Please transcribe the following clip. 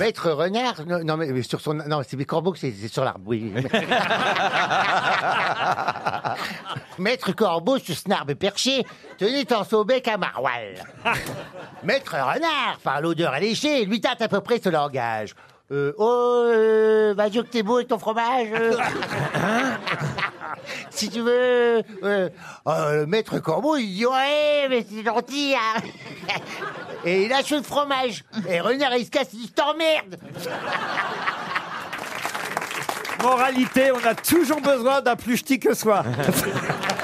Maître Renard, non, non, mais sur son, non, c'est Corbeau, c'est c'est sur l'arbre, oui. Maître Corbeau sur son arbre perché tenait en son bec un maroilles. Maître Renard, par l'odeur alléchée, lui tâte à peu près ce langage. Euh, oh, euh, vas-y que t'es beau avec ton fromage. euh. si tu veux. euh, euh, le maître Corbeau, il dit ouais, mais c'est gentil. hein. Et il lâche le fromage. Et Renard, il se casse, il dit je t'emmerde. Moralité, on a toujours besoin d'un plus ch'ti que soi.